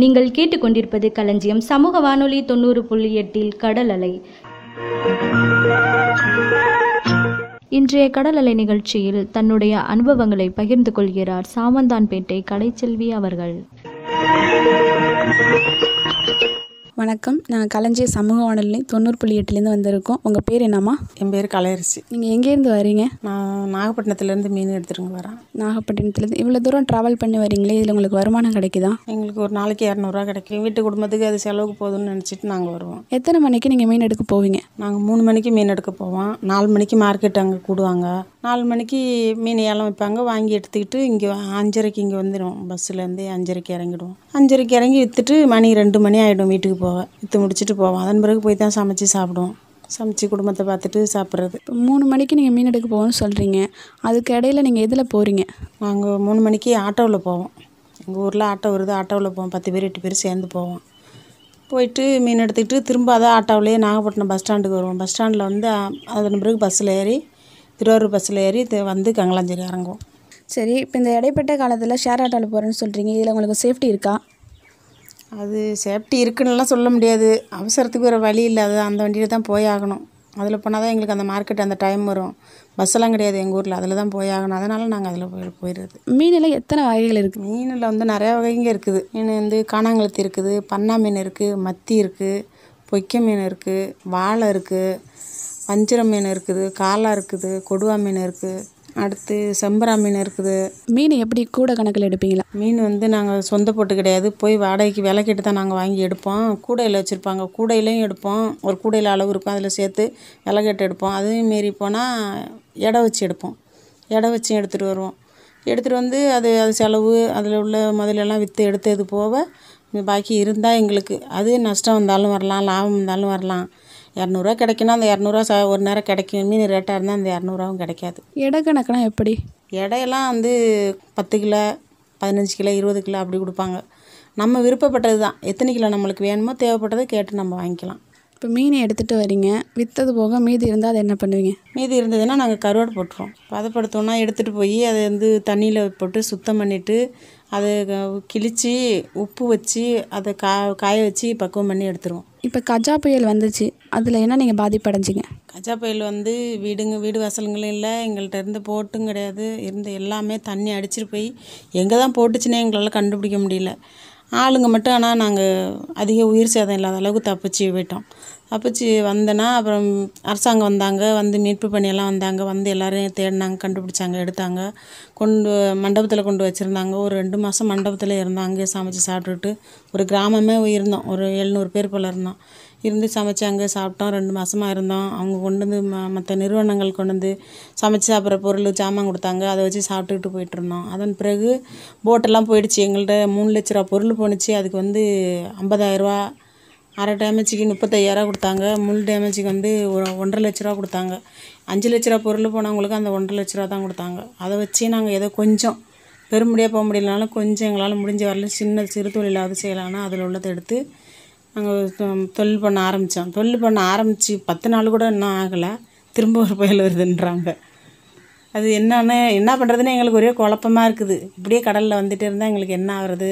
நீங்கள் கேட்டுக்கொண்டிருப்பது களஞ்சியம். சமூக வானொலி தொண்ணூறு புள்ளி எட்டில் கடல் அலை இன்றைய கடல் அலை நிகழ்ச்சியில் தன்னுடைய அனுபவங்களை பகிர்ந்து கொள்கிறார் சாமந்தான்பேட்டை கலைச்செல்வி அவர்கள். வணக்கம். நாங்கள் களஞ்சிய சமூக வானொலி தொண்ணூறு புள்ளி எட்டுலேருந்து வந்திருக்கோம். உங்கள் பேர் என்னம்மா? என் பேர் கலையரசி. நீங்கள் எங்கேருந்து வரீங்க? நான் நாகப்பட்டினத்துலேருந்து மீன் எடுத்துருங்க வரேன். நாகப்பட்டினத்துலேருந்து. இவ்வளோ தூரம் ட்ராவல் பண்ணி வரீங்களே இதில் உங்களுக்கு வருமானம் கிடைக்குதா? எங்களுக்கு ஒரு நாளைக்கு இரநூறுவா கிடைக்கும். வீட்டு குடும்பத்துக்கு அது செலவுக்கு போதும்னு நினச்சிட்டு நாங்கள் வருவோம். எத்தனை மணிக்கு நீங்கள் மீன் எடுக்க போவீங்க? நாங்கள் மூணு மணிக்கு மீன் எடுக்க போவோம். நாலு மணிக்கு மார்க்கெட் அங்கே கூடுவாங்க. நாலு மணிக்கு மீன் ஏலம் வைப்பாங்க. வாங்கி எடுத்துக்கிட்டு இங்கே அஞ்சரைக்கு இங்கே வந்துடும் பஸ்ஸுலேருந்து அஞ்சரைக்கு இறங்கிடுவோம். அஞ்சரைக்கு இறங்கி விற்றுட்டு மணி ரெண்டு மணி ஆகிடும் வீட்டுக்கு போக. விற்று முடிச்சுட்டு போவோம். அதன் பிறகு போய் தான் சமைச்சு சாப்பிடுவோம். சமைச்சு குடும்பத்தை பார்த்துட்டு சாப்பிட்றது. இப்போ மூணு மணிக்கு நீங்கள் மீன் எடுக்க போகணும்னு சொல்கிறீங்க அதுக்கு இடையில நீங்கள் எதில் போகிறீங்க நாங்கள் மூணு மணிக்கு ஆட்டோவில் போவோம். எங்கள் ஊரில் ஆட்டோ வருது. ஆட்டோவில் போவோம். பத்து பேர் எட்டு பேர் சேர்ந்து போவோம். போயிட்டு மீன் எடுத்துக்கிட்டு திரும்ப அதான் ஆட்டோவிலேயே நாகப்பட்டினம் பஸ் ஸ்டாண்டுக்கு வருவோம். பஸ் ஸ்டாண்டில் வந்து அதன் பிறகு பஸ்ஸில் ஏறி திருவாரூர் பஸ்ஸில் ஏறி வந்து கங்கலாஞ்சேரி இறங்குவோம். சரி இப்போ இந்த இடைப்பட்ட காலத்தில் ஷேர் ஆட்டோவில் போகிறேன்னு சொல்கிறீங்க இதில் உங்களுக்கு சேஃப்டி இருக்கா? அது சேஃப்டி இருக்குன்னுலாம் சொல்ல முடியாது. அவசரத்துக்கு வேறு வழி இல்லை அது அந்த வண்டியில் தான் போய் ஆகணும். அதில் போனால் தான் எங்களுக்கு அந்த மார்க்கெட் அந்த டைம் வரும். பஸ்ஸெல்லாம் கிடையாது எங்கள் ஊரில் அதில் தான் போய் ஆகணும். அதனால் நாங்கள் அதில் போய் போயிடுறது. மீனில் எத்தனை வகைகள் இருக்குது மீனில் வந்து நிறையா வகைங்க இருக்குது. மீன் வந்து காணாங்கழுத்தி இருக்குது பன்னா மீன் இருக்குது மத்தி இருக்குது பொய்க்க மீன் இருக்குது வாழை இருக்குது வஞ்சிர மீன் இருக்குது காலா இருக்குது கொடுவா மீன் இருக்குது அடுத்து செம்பரா மீன் இருக்குது. மீன் எப்படி கூட கணக்கில் எடுப்பீங்களா? மீன் வந்து நாங்கள் சொந்த போட்டு கிடையாது. போய் வாடகைக்கு விலை கேட்டு தான் நாங்கள் வாங்கி எடுப்போம். கூடையில் வச்சுருப்பாங்க. கூடையிலையும் எடுப்போம். ஒரு கூடையில் அளவு இருக்கும். அதில் சேர்த்து விலை கேட்டு எடுப்போம். அதையும் மீறி போனால் எடை வச்சு எடுப்போம். எடை வச்சு எடுத்துகிட்டு வருவோம். எடுத்துகிட்டு வந்து அது அது செலவு அதில் உள்ள முதலெல்லாம் விற்று எடுத்தது போக பாக்கி இருந்தால் எங்களுக்கு. அது நஷ்டம் வந்தாலும் வரலாம் லாபம் வந்தாலும் வரலாம். இரநூறுவா கிடைக்குன்னா அந்த இரநூறுவா ச ஒரு நேரம் கிடைக்கும். மீன் ரேட்டாக இருந்தால் அந்த இரநூறுவாவும் கிடைக்காது. எடை கணக்குனா எப்படி? எடையெல்லாம் வந்து பத்து கிலோ பதினஞ்சு கிலோ இருபது கிலோ அப்படி கொடுப்பாங்க. நம்ம விருப்பப்பட்டது தான். எத்தனை கிலோ நம்மளுக்கு வேணுமோ தேவைப்பட்டதை கேட்டு நம்ம வாங்கிக்கலாம். இப்போ மீனை எடுத்துகிட்டு வரீங்க. விற்றது போக மீதி இருந்தால் அதை என்ன பண்ணுவீங்க? மீதி இருந்ததுன்னா நாங்கள் கருவாடு போட்டுருவோம். பதப்படுத்தோன்னா எடுத்துகிட்டு போய் அதை வந்து தண்ணியில் போட்டு சுத்தம் பண்ணிவிட்டு அதை கிழித்து உப்பு வச்சு அதை கா காய வச்சு பக்குவம் பண்ணி எடுத்துருவோம். இப்போ கஜா புயல் வந்துச்சு. அதில் என்ன நீங்கள் பாதிப்படைஞ்சிங்க? கஜா புயல் வந்து வீடுங்க வீடு வாசலுங்களும் இல்லை எங்கள்கிட்ட இருந்த போட்டும் கிடையாது. இருந்த எல்லாமே தண்ணி அடிச்சிட்டு போய் எங்கே தான் போட்டுச்சுன்னே எங்களால் கண்டுபிடிக்க முடியல. ஆளுங்க மட்டும் ஆனால் நாங்கள் அதிக உயிர் சேதம் இல்லாத அளவுக்கு தப்பிச்சு போயிட்டோம். தப்பிச்சு வந்தேன்னா அப்புறம் அரசாங்கம் வந்தாங்க வந்து மீட்பு பணியெல்லாம் வந்தாங்க வந்து எல்லோரையும் தேடினாங்க கண்டுபிடிச்சாங்க எடுத்தாங்க. கொண்டு மண்டபத்தில் கொண்டு வச்சுருந்தாங்க. ஒரு ரெண்டு மாதம் மண்டபத்தில் இருந்தோம் அங்கேயே சமைச்சு சாப்பிட்டுட்டு. ஒரு கிராமமே இருந்தோம் ஒரு எழுநூறு பேர் போல் இருந்தோம். இருந்து சமைச்சு அங்கே சாப்பிட்டோம். ரெண்டு மாதமாக இருந்தோம். அவங்க கொண்டு வந்து ம மற்ற நிறுவனங்கள் கொண்டு வந்து சமைச்சு சாப்பிட்ற பொருள் சாமான் கொடுத்தாங்க. அதை வச்சு சாப்பிட்டுக்கிட்டு போயிட்டு இருந்தோம். அதன் பிறகு போட்டெல்லாம் போயிடுச்சு. எங்கள்கிட்ட மூணு லட்ச ரூபா பொருள் போணுச்சு. அதுக்கு வந்து ஐம்பதாயிரரூவா அரை டேமேஜுக்கு முப்பத்தையாயிரரூவா கொடுத்தாங்க. முள் டேமேஜுக்கு வந்து ஒன்றரை லட்ச ரூபா கொடுத்தாங்க. அஞ்சு லட்ச ரூபா பொருள் போனவங்களுக்கு அந்த ஒன்றரை லட்ச ரூபா தான் கொடுத்தாங்க. அதை வச்சு நாங்கள் ஏதோ கொஞ்சம் பெரும்படியாக போக முடியலனாலும் கொஞ்சம் எங்களால் முடிஞ்ச வரல சின்ன சிறு தொழிலாவது செய்யலாம்னா அதில் உள்ளதை எடுத்து நாங்கள் தொழில் பண்ண ஆரம்பித்தோம் தொழில் பண்ண ஆரம்பித்து பத்து நாள் கூட இன்னும் ஆகலை. திரும்ப ஒரு புயல் வருதுன்றாங்க. அது என்னென்னு என்ன பண்ணுறதுன்னு எங்களுக்கு ஒரே குழப்பமா இருக்குது. இப்படியே கடலில் வந்துட்டே இருந்தால் எங்களுக்கு என்ன ஆகுறது?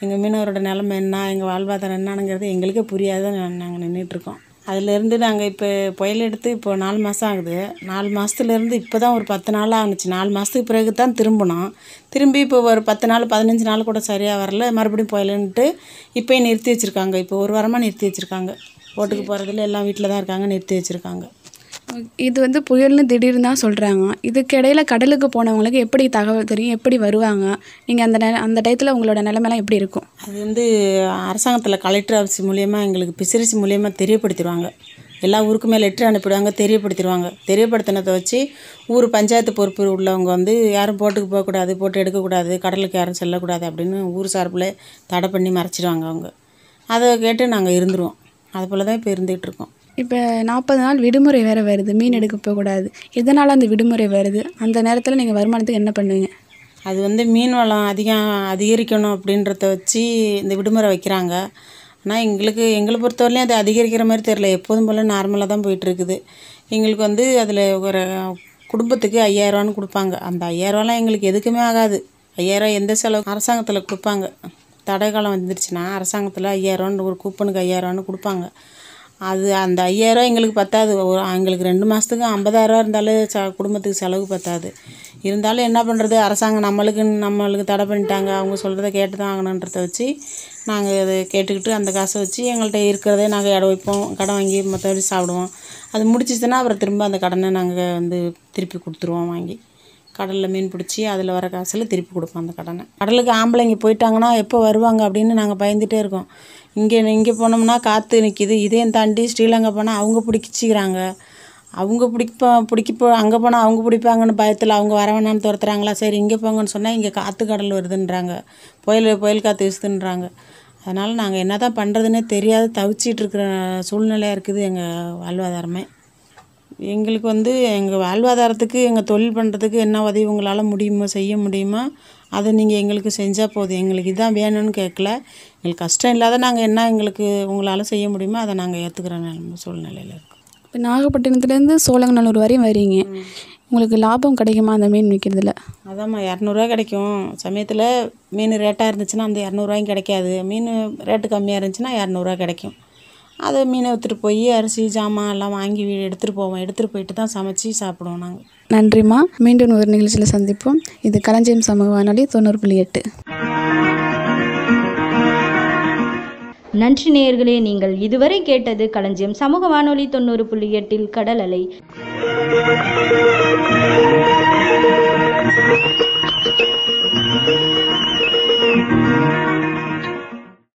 எங்கள் மீனவரோட நிலமை என்ன? எங்கள் வாழ்வாதாரம் என்னங்கிறது எங்களுக்கே புரியாத நாங்கள் நின்றுட்டுருக்கோம் அதுலேருந்து நாங்கள் இப்போ புயல் எடுத்து இப்போ நாலு மாதம் ஆகுது. நாலு மாதத்துலேருந்து இப்போ தான் ஒரு பத்து நாள் ஆணுச்சு நாலு மாதத்துக்கு பிறகு தான் திரும்பினோம் திரும்பி இப்போ ஒரு பத்து நாள் பதினஞ்சு நாள் கூட சரியாக வரல. மறுபடியும் புயலுன்ட்டு இப்போயும் நிறுத்தி வச்சுருக்காங்க. இப்போ ஒரு வாரமாக நிறுத்தி வச்சுருக்காங்க. ஓட்டுக்கு போகிறதுல எல்லாம் வீட்டில் தான் இருக்காங்க நிறுத்தி வச்சுருக்காங்க. இது வந்து புயல்னு திடீர்னு தான் சொல்கிறாங்க இதுக்கிடையில் கடலுக்கு போனவங்களுக்கு எப்படி தகவல் தெரியும்? எப்படி வருவாங்க? நீங்கள் அந்த நே அந்த டயத்தில் உங்களோட நிலைமைலாம் எப்படி இருக்கும்? அது வந்து அரசாங்கத்தில் கலெக்டர் ஆஃபீஸ் மூலியமாக எங்களுக்கு பிசிரிசி மூலியமாக தெரியப்படுத்திடுவாங்க. எல்லா ஊருக்குமே லெட்டர் அனுப்பிடுவாங்க தெரியப்படுத்திடுவாங்க. தெரியப்படுத்தினதை வச்சு ஊர் பஞ்சாயத்து பொறுப்பு உள்ளவங்க வந்து யாரும் போட்டுக்கு போகக்கூடாது போட்டு எடுக்கக்கூடாது கடலுக்கு யாரும் செல்லக்கூடாது அப்படின்னு ஊர் சார்பில் தடை பண்ணி மறைச்சிடுவாங்க அவங்க. அதை கேட்டு நாங்கள் இருந்துருவோம். அது போல் தான் இப்போ இருந்துகிட்டு இருக்கோம். இப்போ நாற்பது நாள் விடுமுறை வேறு வருது. மீன் எடுக்க போகக்கூடாது. எதனால் அந்த விடுமுறை வருது? அந்த நேரத்தில் நீங்கள் வருமானத்துக்கு என்ன பண்ணுவீங்க? அது வந்து மீன் வளம் அதிகம் அதிகரிக்கணும் அப்படின்றத வச்சு இந்த விடுமுறை வைக்கிறாங்க. ஆனால் எங்களுக்கு எங்களை பொறுத்தவரையிலையும் அது அதிகரிக்கிற மாதிரி தெரில எப்போதும் போல் நார்மலாக தான் போயிட்டுருக்குது. எங்களுக்கு வந்து அதில் ஒரு குடும்பத்துக்கு ஐயாயிரரூவான்னு கொடுப்பாங்க. அந்த ஐயாயிரரூவாலாம் எங்களுக்கு எதுக்குமே ஆகாது. ஐயாயிரம் எந்த செலவு? அரசாங்கத்தில் கொடுப்பாங்க. தடை காலம் வந்துருச்சுன்னா அரசாங்கத்தில் ஐயாயிரரூவான்னு ஒரு கூப்பனுக்கு ஐயாயிரரூவான்னு கொடுப்பாங்க. அது அந்த ஐயாயிரரூவா எங்களுக்கு பத்தாது. ஒரு எங்களுக்கு ரெண்டு மாதத்துக்கு ஐம்பதாயிரரூவா இருந்தாலே ச குடும்பத்துக்கு செலவு பத்தாது. இருந்தாலும் என்ன பண்ணுறது அரசாங்கம் நம்மளுக்கு நம்மளுக்கு தடை பண்ணிட்டாங்க. அவங்க சொல்கிறத கேட்டு தான் ஆகணுன்றத வச்சு நாங்கள் அதை கேட்டுக்கிட்டு அந்த காசை வச்சு எங்கள்கிட்ட இருக்கிறதே நாங்கள் இடம் வைப்போம். கடன் வாங்கி மற்றபடி சாப்பிடுவோம். அது முடிச்சிச்சுன்னா அப்புறம் திரும்ப அந்த கடனை நாங்கள் வந்து திருப்பி கொடுத்துருவோம் வாங்கி. கடலில் மீன் பிடிச்சி அதில் வர காசில் திருப்பி கொடுப்போம் அந்த கடனை. கடலுக்கு ஆம்பளைங்க போயிட்டாங்கன்னா எப்போ வருவாங்க அப்படின்னு நாங்கள் பயந்துகிட்டே இருக்கோம். இங்கே இங்கே போனோம்னா காற்று நிற்கிது இதையும் தாண்டி ஸ்ரீலங்கா போனால் அவங்க பிடிச்சிக்கிறாங்க. அவங்க பிடிப்பா பிடிக்கப்போ அங்கே போனால் அவங்க பிடிப்பாங்கன்னு பயத்தில் அவங்க வர வேணான்னு துரத்துறாங்களா? சரி இங்கே போங்கன்னு சொன்னால் இங்கே காற்று கடல் வருதுன்றாங்க. புயல் புயல் காற்று வீசுதுன்றாங்க. அதனால் நாங்கள் என்ன தான் பண்ணுறதுனே தெரியாது தவிச்சிட்டுருக்குற சூழ்நிலையாக இருக்குது எங்கள் வாழ்வாதாரமே. எங்களுக்கு வந்து எங்கள் வாழ்வாதாரத்துக்கு எங்கள் தொழில் பண்ணுறதுக்கு என்ன உதவி உங்களால் முடியுமோ செய்ய முடியுமோ அதை நீங்கள் எங்களுக்கு செஞ்சால் போதும். எங்களுக்கு இதான் வேணும்னு கேட்கல. எங்களுக்கு கஷ்டம் இல்லாத நாங்கள் என்ன எங்களுக்கு உங்களால் செய்ய முடியுமோ அதை நாங்கள் ஏற்றுக்கிற நிலைமை சூழ்நிலையில் இருக்கோம். இப்போ நாகப்பட்டினத்துலேருந்து சோழங்கநல்லூர் வரையும் வரீங்க. உங்களுக்கு லாபம் கிடைக்குமா அந்த மீன் விற்கிறதுல அதாம்மா இரநூறுவா கிடைக்கும். சமயத்தில் மீன் ரேட்டாக இருந்துச்சுன்னா அந்த இரநூறுவாயும் கிடைக்காது. மீன் ரேட்டு கம்மியாக இருந்துச்சுன்னா இரநூறுவா கிடைக்கும். அதை மீனை எடுத்துகிட்டு போய் அரிசி ஜாமான் எல்லாம் வாங்கி வீ எடுத்துகிட்டு போவோம். எடுத்துகிட்டு போயிட்டு தான் சமைச்சு சாப்பிடுவோம் நாங்கள் நன்றிம்மா மீண்டும் ஒரு நிகழ்ச்சியில் சந்திப்போம். இது களஞ்சியம் சமூக வானொலி தொண்ணூறு புள்ளி எட்டு. நன்றி நேயர்களே நீங்கள் இதுவரை கேட்டது களஞ்சியம் சமூக வானொலி தொண்ணூறு புள்ளி எட்டில் கடல் அலை.